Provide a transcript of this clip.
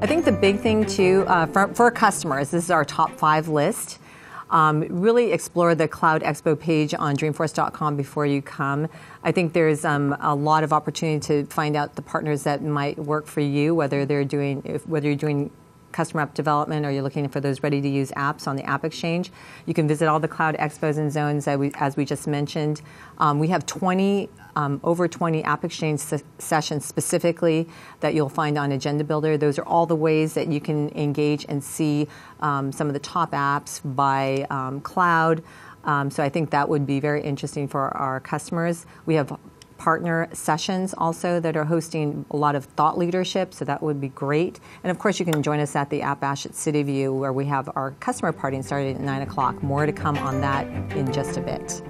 I think the big thing too uh, for, for customers, this is our top five list. Um, really explore the Cloud Expo page on Dreamforce.com before you come. I think there's um, a lot of opportunity to find out the partners that might work for you, whether they're doing, whether you're doing customer app development or you're looking for those ready to use apps on the AppExchange, you can visit all the cloud expos and zones we, as we just mentioned. Um, we have 20, um, over 20 AppExchange se- sessions specifically that you'll find on Agenda Builder. Those are all the ways that you can engage and see um, some of the top apps by um, cloud. Um, so I think that would be very interesting for our customers. We have partner sessions also that are hosting a lot of thought leadership, so that would be great. And of course, you can join us at the App Bash at CityView where we have our customer party starting at 9 o'clock. More to come on that in just a bit.